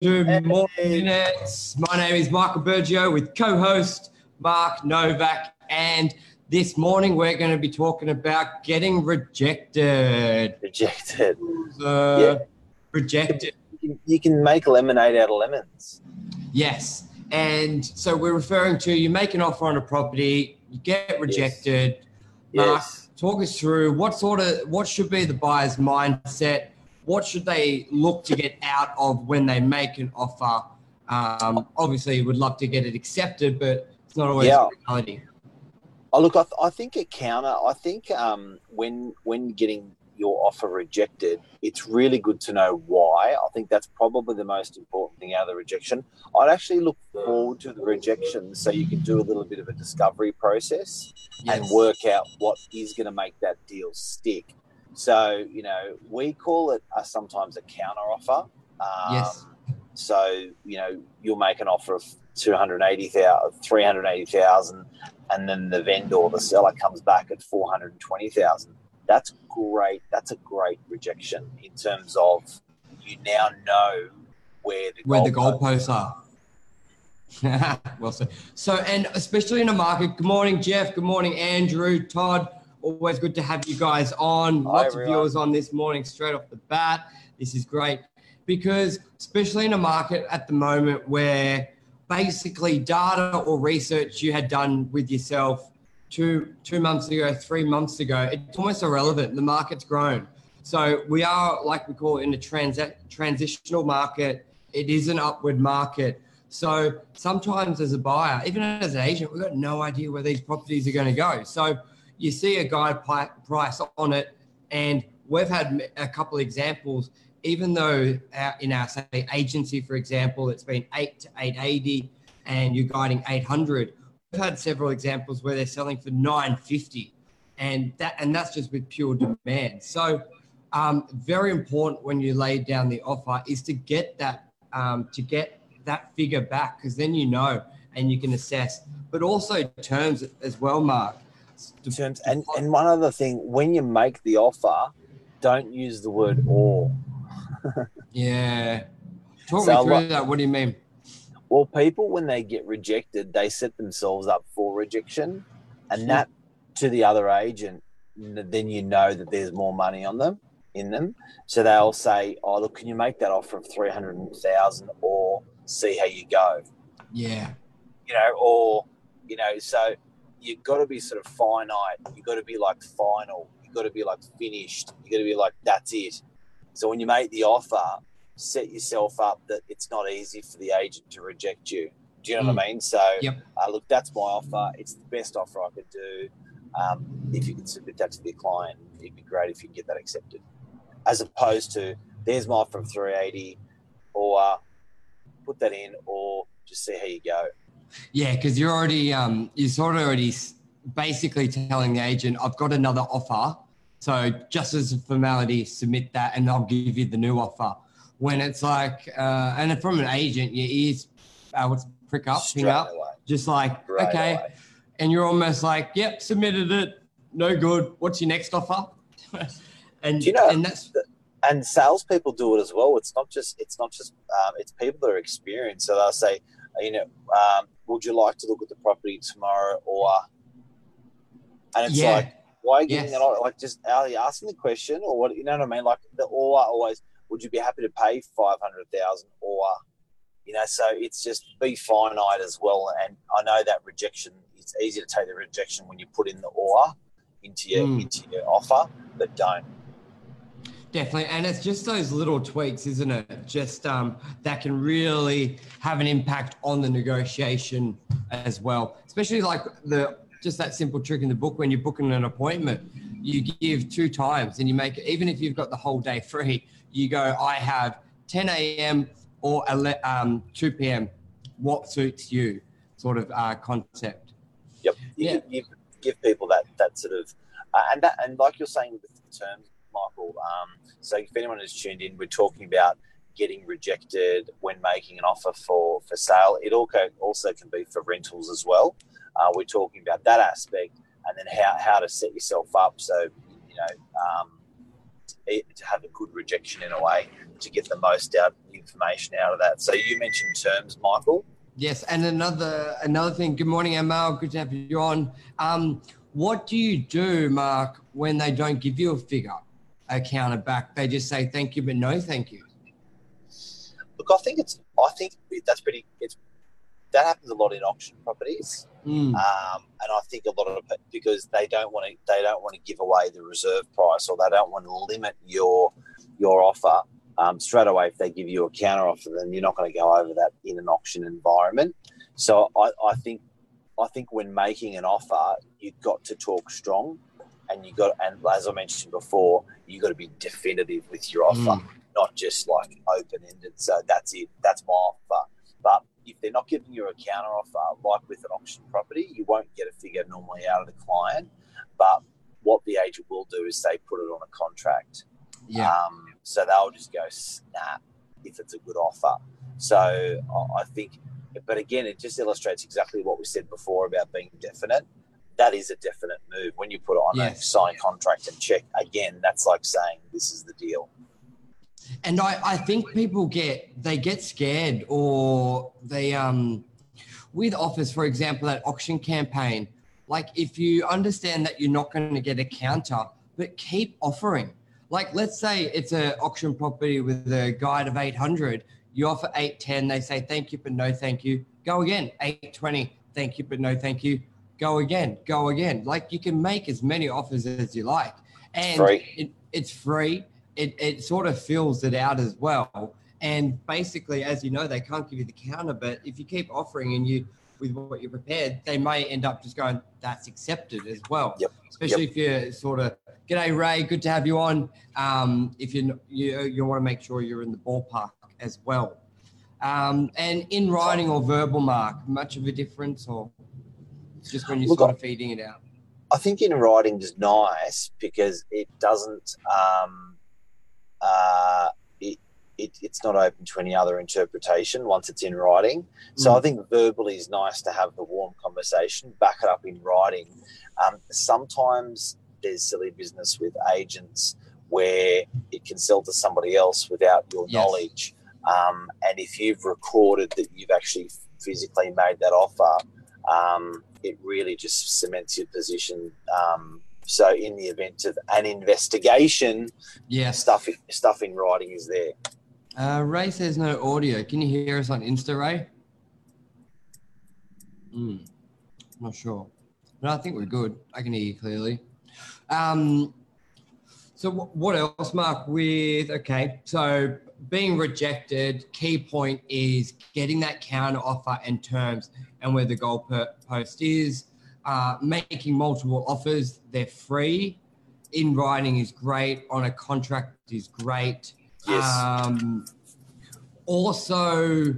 Good morning. My name is Michael Bergio with co-host Mark Novak, and this morning we're going to be talking about getting rejected. Rejected. Uh, Yeah. Rejected. You can, you can make lemonade out of lemons. Yes. And so we're referring to you make an offer on a property, you get rejected. Yes. Mark, Yes. talk us through what sort of what should be the buyer's mindset. What should they look to get out of when they make an offer? Um, obviously, you would love to get it accepted, but it's not always Yeah. reality. Oh, look, I, th- I think a counter. I think um, when when getting your offer rejected, it's really good to know why. I think that's probably the most important thing out of the rejection. I'd actually look forward to the rejection so you can do a little bit of a discovery process and work out what is going to make that deal stick. So, you know, we call it a, sometimes a counter offer. Um, Yes. So, you know, you'll make an offer of 280,000, 380,000, and then the vendor the seller comes back at 420,000. That's great. That's a great rejection in terms of you now know where the where the goalposts goalposts are. well said. So, and especially in a market. Good morning, Jeff. Good morning, Andrew, Todd. Always good to have you guys on. Hi, Lots of everyone. viewers on this morning, straight off the bat. This is great because, especially in a market at the moment where basically data or research you had done with yourself two two months ago, three months ago, it's almost irrelevant. The market's grown. So we are, like we call it, in a transa- transitional market. It is an upward market. So sometimes as a buyer, even as an agent, we've got no idea where these properties are going to go. So you see a guide price on it, and we've had a couple of examples. Even though our, in our say agency, for example, it's been eight to eight eighty, and you're guiding eight hundred. We've had several examples where they're selling for nine fifty, and that and that's just with pure demand. So um, very important when you lay down the offer is to get that um, to get that figure back because then you know and you can assess, but also terms as well, Mark. Terms. And, and one other thing, when you make the offer, don't use the word or. yeah, talk So me through lot- that. What do you mean? Well, people, when they get rejected, they set themselves up for rejection. And that to the other agent, then you know that there's more money on them in them. So they'll say, Oh, look, can you make that offer of 300,000 or see how you go? Yeah, You know, or, you know, so you've got to be sort of finite. You've got to be like final. You've got to be like finished. You've got to be like, that's it. So when you make the offer, set yourself up that it's not easy for the agent to reject you. Do you know what I mean? So, Yep. uh, look, that's my offer. It's the best offer I could do. Um, if you could submit that to the client, it'd be great if you can get that accepted. As opposed to, there's my offer of 380, or uh, put that in, or just see how you go. Yeah, because you're already um, you're sort of already basically telling the agent, I've got another offer. So just as a formality, submit that, and I'll give you the new offer. When it's like, uh, and from an agent, your ears, uh, what's prick up, ping Straight up, away. just like, Straight okay, away. and you're almost like, yep, submitted it, no good. What's your next offer? and Do you know- and that's and salespeople do it as well. It's not just it's not just um, it's people that are experienced. So they'll say, you know, um, would you like to look at the property tomorrow, or and it's yeah, like, why are you giving Yes. it all? Like, just are you asking the question, or what? You know what I mean? Like the or always, would you be happy to pay five hundred thousand, or you know? So it's just be finite as well. And I know that rejection. It's easy to take the rejection when you put in the or into your Mm. into your offer, but don't. Definitely, and it's just those little tweaks, isn't it? Just um, that can really have an impact on the negotiation as well. Especially like the just that simple trick in the book when you're booking an appointment, you give two times, and you make it even if you've got the whole day free. You go, I have 10 a.m. or ele- um, 2 p.m. What suits you? Sort of uh, concept. Yep. You, Yeah. you give people that that sort of uh, and that and like you're saying with the terms, Michael. Um, so if anyone has tuned in, we're talking about getting rejected when making an offer for for sale. It also also can be for rentals as well. Uh, we're talking about that aspect, and then how how to set yourself up so you know um, to have a good rejection in a way to get the most out information out of that. So you mentioned terms, Michael. Yes, and another another thing. Good morning, Emma. Good to have you on. Um, what do you do, Mark, when they don't give you a figure, a counter back? They just say thank you, but no thank you. Look, I think it's. I think that's pretty. It's that happens a lot in auction properties, mm. um, and I think a lot of it because they don't want to they don't want to give away the reserve price or they don't want to limit your your offer um, straight away. If they give you a counter offer, then you're not going to go over that in an auction environment. So I, I think I think when making an offer, you've got to talk strong, and you got and as I mentioned before, you got to be definitive with your offer, mm. not just like open ended. So that's it. That's my offer. But if they're not giving you a counter offer, like with an auction property, you won't get a figure normally out of the client. But what the agent will do is they put it on a contract. Yeah. Um, so they'll just go snap if it's a good offer. So I think, but again, it just illustrates exactly what we said before about being definite. That is a definite move. When you put on yes. a signed contract and check, again, that's like saying this is the deal. And I, I think people get they get scared or they um with offers, for example, that auction campaign, like if you understand that you're not going to get a counter, but keep offering. Like let's say it's an auction property with a guide of 800, you offer 810, they say thank you, but no thank you. Go again, 820, thank you, but no thank you. Go again, go again. Like you can make as many offers as you like. And it, it's free it, it sort of fills it out as well. And basically, as you know, they can't give you the counter, but if you keep offering and you with what you're prepared, they may end up just going, that's accepted as well. Yep. Especially yep. if you're sort of, g'day Ray, good to have you on. Um, if you you you want to make sure you're in the ballpark as well. Um, and in writing or verbal mark, much of a difference, or just when you're Look, sort of feeding it out. I think in writing is nice because it doesn't. Um, uh, it, it, it's not open to any other interpretation once it's in writing. So mm. I think verbally is nice to have the warm conversation, back it up in writing. Um, sometimes there's silly business with agents where it can sell to somebody else without your yes. knowledge. Um, and if you've recorded that you've actually physically made that offer, um, it really just cements your position um, so in the event of an investigation, yeah, stuff stuff in writing is there. Uh, Ray says no audio. Can you hear us on Insta, Ray? Mm, not sure, but I think we're good. I can hear you clearly. Um, so what else, Mark? With okay, so being rejected, key point is getting that counter offer and terms and where the goal post is uh, making multiple offers. They're free. In writing is great. On a contract is great. Yes. Um, also,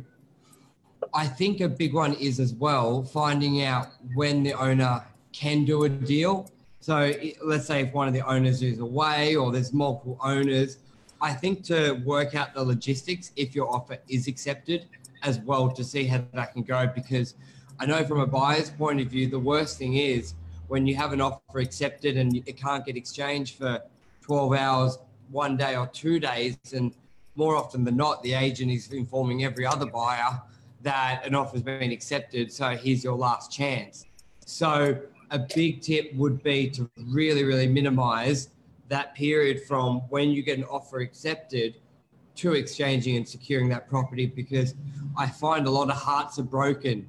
I think a big one is as well finding out when the owner can do a deal. So let's say if one of the owners is away or there's multiple owners, I think to work out the logistics if your offer is accepted as well to see how that can go because I know from a buyer's point of view, the worst thing is when you have an offer accepted and it can't get exchanged for 12 hours, one day or two days. And more often than not, the agent is informing every other buyer that an offer has been accepted. So here's your last chance. So a big tip would be to really, really minimize that period from when you get an offer accepted to exchanging and securing that property because I find a lot of hearts are broken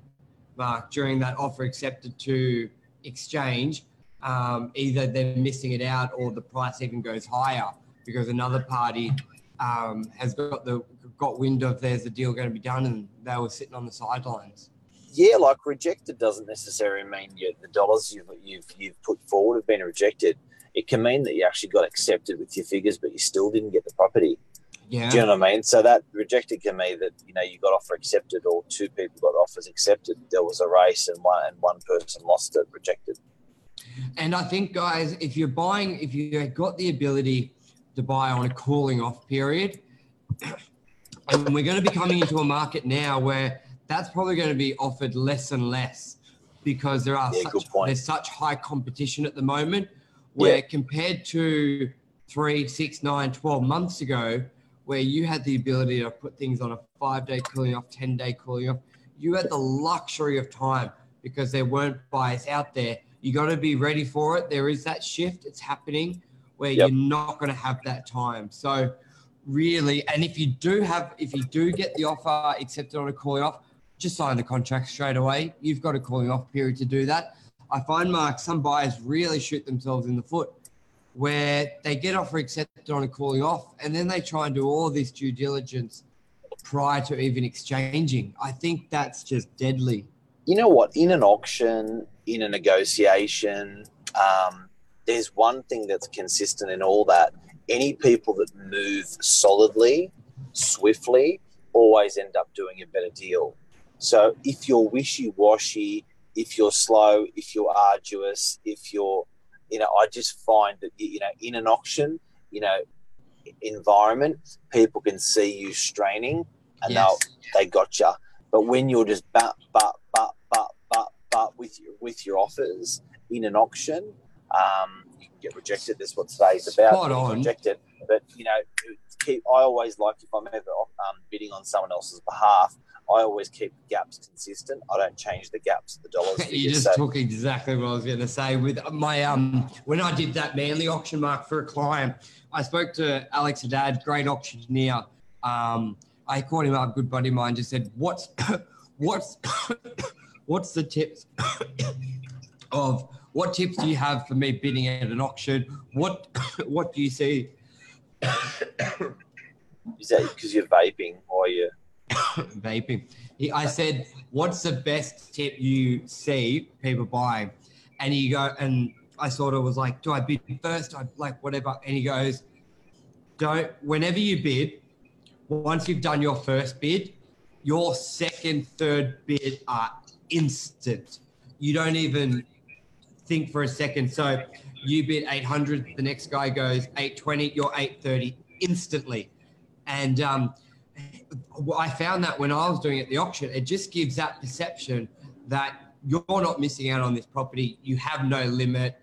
mark during that offer accepted to exchange, um, either they're missing it out or the price even goes higher because another party um, has got the got wind of there's a deal going to be done and they were sitting on the sidelines. Yeah, like rejected doesn't necessarily mean you, the dollars you've, you've you've put forward have been rejected. It can mean that you actually got accepted with your figures, but you still didn't get the property. Yeah. Do you know what I mean? So that rejected can mean that you know you got offer accepted, or two people got offers accepted. There was a race, and one and one person lost it, rejected. And I think, guys, if you're buying, if you've got the ability to buy on a cooling off period, and we're going to be coming into a market now where that's probably going to be offered less and less because there are yeah, such, there's such high competition at the moment. Where yeah. compared to three, six, nine, 12 months ago, where you had the ability to put things on a five day cooling off, 10 day cooling off. You had the luxury of time because there weren't buyers out there. You got to be ready for it. There is that shift, it's happening where yep. you're not going to have that time. So, really, and if you do have, if you do get the offer accepted on a cooling off, just sign the contract straight away. You've got a cooling off period to do that. I find, Mark, some buyers really shoot themselves in the foot where they get offer accepted on a cooling off and then they try and do all this due diligence prior to even exchanging. I think that's just deadly. You know what? In an auction, in a negotiation, um, there's one thing that's consistent in all that. Any people that move solidly, swiftly, always end up doing a better deal. So if you're wishy washy, if you're slow, if you're arduous, if you're, you know, I just find that, you know, in an auction, you know, environment, people can see you straining and yes. they they got you. But when you're just but but but but but but with your with your offers in an auction, um, you can get rejected. That's what today's about. Spot on. Rejected. But you know, keep. I always like if I'm ever um, bidding on someone else's behalf. I always keep the gaps consistent. I don't change the gaps, the dollars. you just so. took exactly what I was going to say. With my um, when I did that Manly auction mark for a client, I spoke to Alex Haddad, great auctioneer. Um, I called him up, good buddy of mine, just said, "What's what's what's the tips of what tips do you have for me bidding at an auction? What what do you see?" Is that because you're vaping or you vaping? I said, "What's the best tip you see people buying?" And he go, and I sort of was like, "Do I bid first? I like whatever." And he goes, "Don't. Whenever you bid, once you've done your first bid, your second, third bid are instant. You don't even think for a second. So you bid 800, the next guy goes 820, you're 830 instantly. And um, I found that when I was doing it at the auction, it just gives that perception that you're not missing out on this property. You have no limit.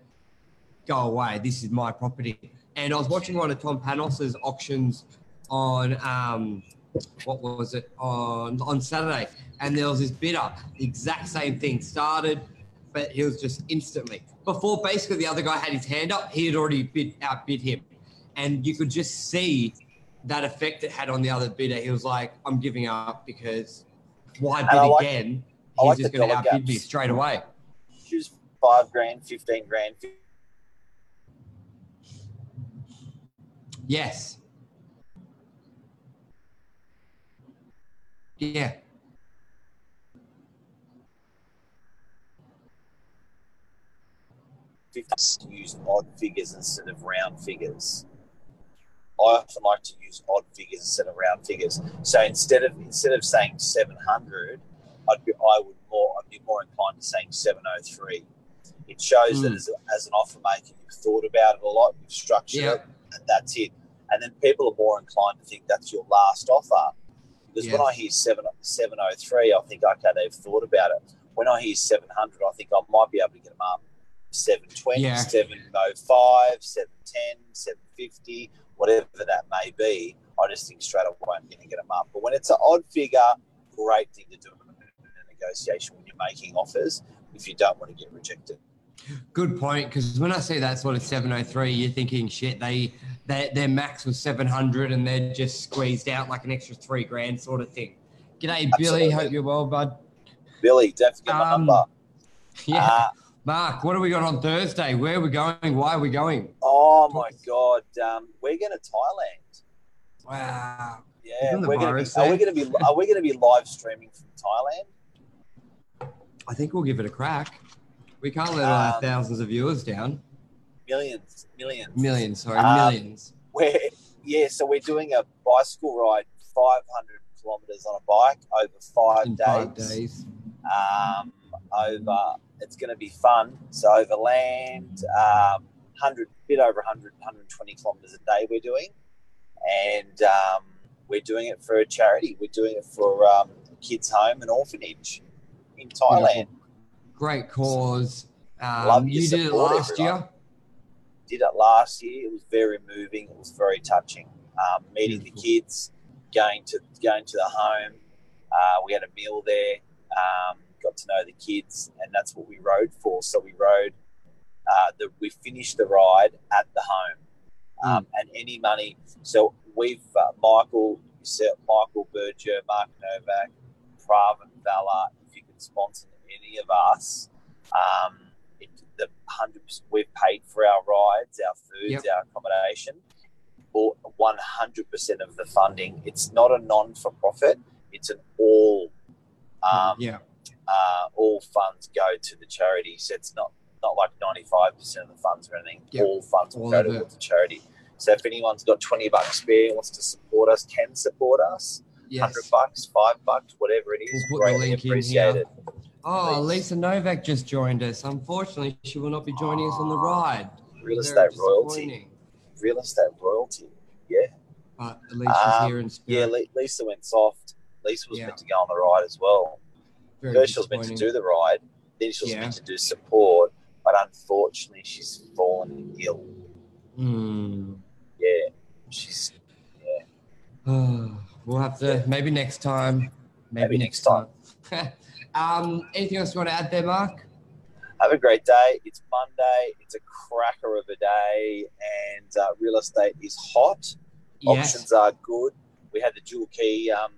Go away. This is my property. And I was watching one of Tom Panos's auctions on um, what was it on on Saturday, and there was this bidder, the exact same thing started, but he was just instantly before basically the other guy had his hand up, he had already bid outbid him, and you could just see that effect it had on the other bidder. He was like, "I'm giving up because why bid like, again? He's like just going to outbid me straight away." Choose five grand, fifteen grand. Yes. Yeah. use odd figures instead of round figures. I often like to use odd figures instead of round figures. So instead of instead of saying seven hundred, I'd be I would more I'd be more inclined to saying seven oh three. It shows mm. that hmm. as, as an offer maker, you've thought about it a lot, you've structured it, and that's it. And then people are more inclined to think that's your last offer because yes. when I hear 7, 703, I think, okay, they've thought about it. When I hear 700, I think I might be able to get them up 720, yeah. 705, 710, 750, whatever that may be. I just think straight away I'm going to get them up. But when it's an odd figure, great thing to do in a negotiation when you're making offers if you don't want to get rejected. Good point. Because when I see that sort of 703, you're thinking, shit, they, they their max was 700 and they're just squeezed out like an extra three grand sort of thing. G'day, Absolutely. Billy. Hope you're well, bud. Billy, definitely um, number. Yeah. Uh, Mark, what do we got on Thursday? Where are we going? Why are we going? Oh my God, um, we're going to Thailand. Wow. Yeah, we're going to be. Are we going to be? Are we going to be live streaming from Thailand? I think we'll give it a crack. We can't let um, our thousands of viewers down. Millions, millions, millions. Sorry, um, millions. We're yeah, so we're doing a bicycle ride, 500 kilometers on a bike over five In days. Five days. Um, over, it's going to be fun. So over land, um, 100, bit over 100, 120 kilometers a day we're doing, and um, we're doing it for a charity. We're doing it for um, kids' home and orphanage in Thailand. Great cause. Um, you did it last everyone. year. did it last year. It was very moving. It was very touching. Um, meeting the kids, going to going to the home. Uh, we had a meal there. Um, got to know the kids, and that's what we rode for. So we rode. Uh, the, we finished the ride at the home, um, mm. and any money. So we've uh, Michael, Michael Berger, Mark Novak, Praven Valla. If you can sponsor any of us, um, it, the hundred percent we've paid for our rides, our foods, yep. our accommodation, or one hundred percent of the funding. It's not a non for profit. It's an all. Um, yeah. Uh, all funds go to the charity. So it's not not like ninety five percent of the funds or anything. Yep. All funds will go to the charity. So if anyone's got twenty bucks spare, wants to support us, can support us. Yes. Hundred bucks, five bucks, whatever it is, we'll greatly appreciated. Oh, Please. Lisa Novak just joined us. Unfortunately, she will not be joining oh, us on the ride. Real estate royalty. Real estate royalty. Yeah. But Lisa's um, here in spirit. Yeah, Lisa went soft. Lisa was yeah. meant to go on the ride as well. Very First, she was meant to do the ride. Then she was yeah. meant to do support. Unfortunately, she's fallen ill. Mm. Yeah. She's, yeah. we'll have to, maybe next time. Maybe, maybe next time. time. um, anything else you want to add there, Mark? have a great day. It's Monday. It's a cracker of a day, and uh, real estate is hot. Yes. Options are good. We had the dual key. Um,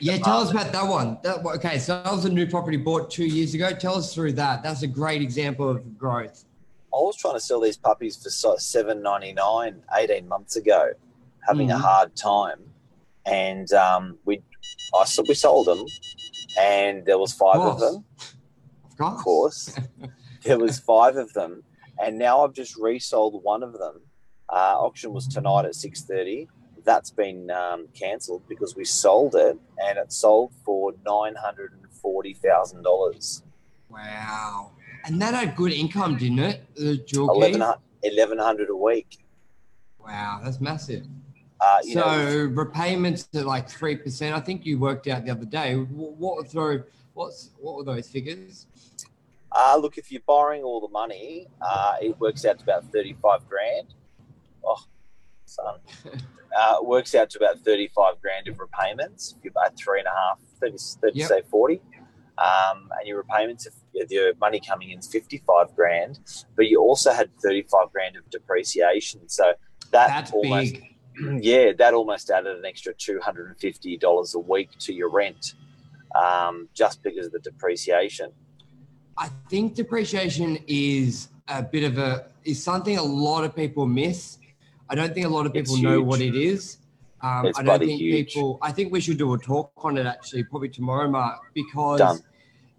yeah, tell us about that one. That, okay, so that was a new property bought two years ago. Tell us through that. That's a great example of growth. I was trying to sell these puppies for seven ninety nine 18 months ago, having mm-hmm. a hard time, and um, we, I we sold them, and there was five of, of them of course. there was five of them, and now I've just resold one of them. Uh, auction was tonight at six thirty. That's been um, cancelled because we sold it, and it sold for nine hundred and forty thousand dollars. Wow! And that had good income, didn't it? The dual 1100 a week. Wow, that's massive. Uh, so know, repayments at like three percent. I think you worked out the other day. What, what throw? What's what were those figures? Uh, look, if you're borrowing all the money, uh, it works out to about 35 grand. Oh, son. Uh, works out to about 35 grand of repayments. If you're about three and a half, 30, 30 yep. say 40. Um, and your repayments, if your money coming in is 55 grand, but you also had 35 grand of depreciation. So that That's almost, big. yeah, that almost added an extra $250 a week to your rent um, just because of the depreciation. I think depreciation is a bit of a is something a lot of people miss. I don't think a lot of people know what it is. Um, I don't think huge. people. I think we should do a talk on it actually, probably tomorrow, Mark, because Done.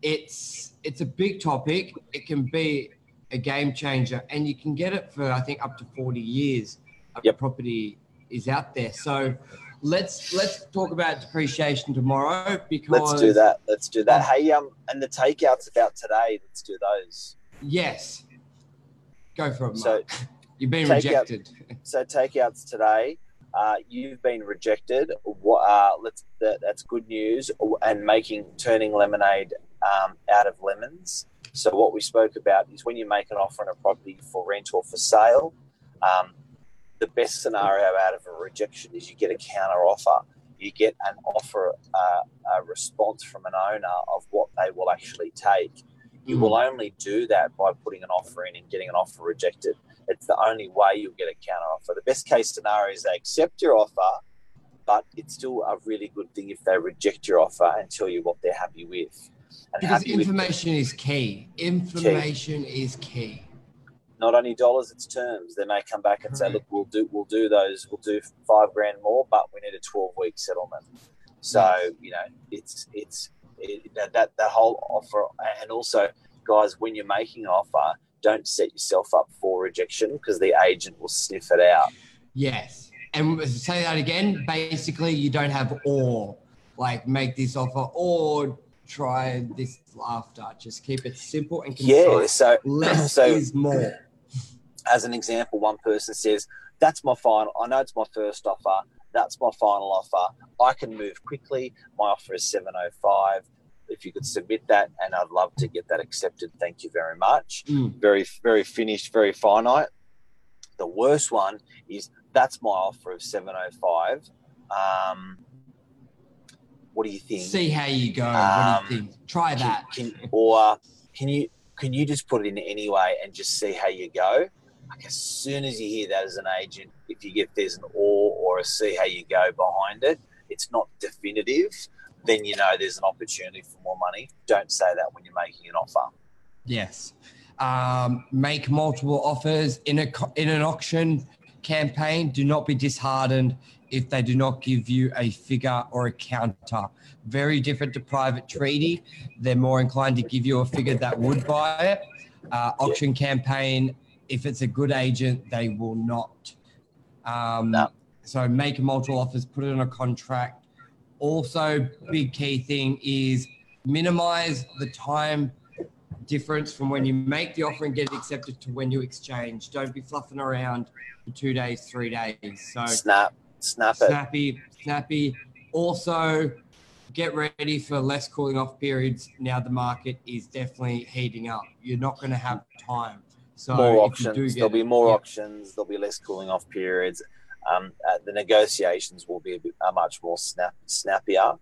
it's it's a big topic. It can be a game changer, and you can get it for I think up to forty years. Yep. property is out there. So let's let's talk about depreciation tomorrow because let's do that. Let's do that. Hey, um, and the takeouts about today. Let's do those. Yes, go for it. So you've been rejected. Out, so takeouts today. Uh, you've been rejected. Uh, let's that, that's good news. And making turning lemonade um, out of lemons. So what we spoke about is when you make an offer on a property for rent or for sale, um, the best scenario out of a rejection is you get a counter offer. You get an offer, uh, a response from an owner of what they will actually take. You mm. will only do that by putting an offer in and getting an offer rejected. It's the only way you'll get a counter offer. The best case scenario is they accept your offer, but it's still a really good thing if they reject your offer and tell you what they're happy with. And because information with is key. Information key. is key not only dollars, it's terms. They may come back and say, "Look, we'll do we'll do those, we'll do five grand more, but we need a twelve week settlement." So you know, it's it's it, that that whole offer, and also, guys, when you're making an offer, don't set yourself up for rejection because the agent will sniff it out. Yes, and say that again. Basically, you don't have or like make this offer or try this after. Just keep it simple and concise. Yeah, so less so, is more as an example, one person says, That's my final, I know it's my first offer, that's my final offer. I can move quickly. My offer is 705. If you could submit that, and I'd love to get that accepted. Thank you very much. Mm. Very, very finished, very finite. The worst one is that's my offer of 705. Um, what do you think? See how you go. what Um, do you think? Try that. Can, can, or can you can you just put it in anyway and just see how you go? Like as soon as you hear that as an agent, if you get there's an or or a see how you go behind it, it's not definitive. Then you know there's an opportunity for more money. Don't say that when you're making an offer. Yes. Um, make multiple offers in a in an auction campaign. Do not be disheartened if they do not give you a figure or a counter. Very different to private treaty. They're more inclined to give you a figure that would buy it. Uh, auction campaign, if it's a good agent, they will not. Um, No. So make multiple offers, put it on a contract. Also, big key thing is minimize the time difference from when you make the offer and get it accepted to when you exchange. Don't be fluffing around for two days, three days. So Snap, snap it. snappy, snappy. Also, get ready for less cooling off periods. Now the market is definitely heating up. You're not going to have time. So more if you do options. There'll be more yeah, options. There'll be less cooling off periods. Um, uh, the negotiations will be a bit, are much more snap, snappier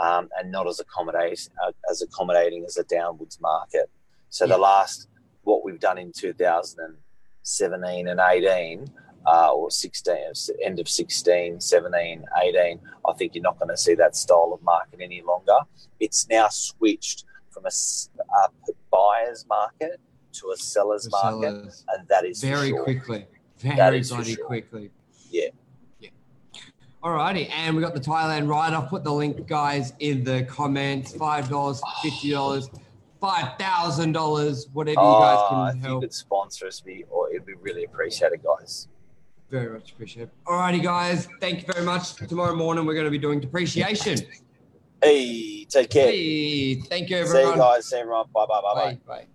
um, and not as accommodating uh, as accommodating as a downwards market. So Yeah. the last what we've done in 2017 and 18 uh, or 16 end of 16 17 18 i think you're not going to see that style of market any longer it's now switched from a buyer's market to a seller's market sellers. and that is very sure. quickly. Very That is for bloody sure. quickly. Alrighty, and we got the Thailand ride. I'll put the link, guys, in the comments. Five dollars, fifty dollars, five thousand dollars, whatever you guys Oh, can if you help. could sponsor us, be or it'd be really appreciated, guys. Very much appreciate. Alrighty, guys, thank you very much. Tomorrow morning we're going to be doing depreciation. Hey, take care. Hey, thank you, everyone. See you guys. See you everyone. Bye bye bye bye. Bye. Bye.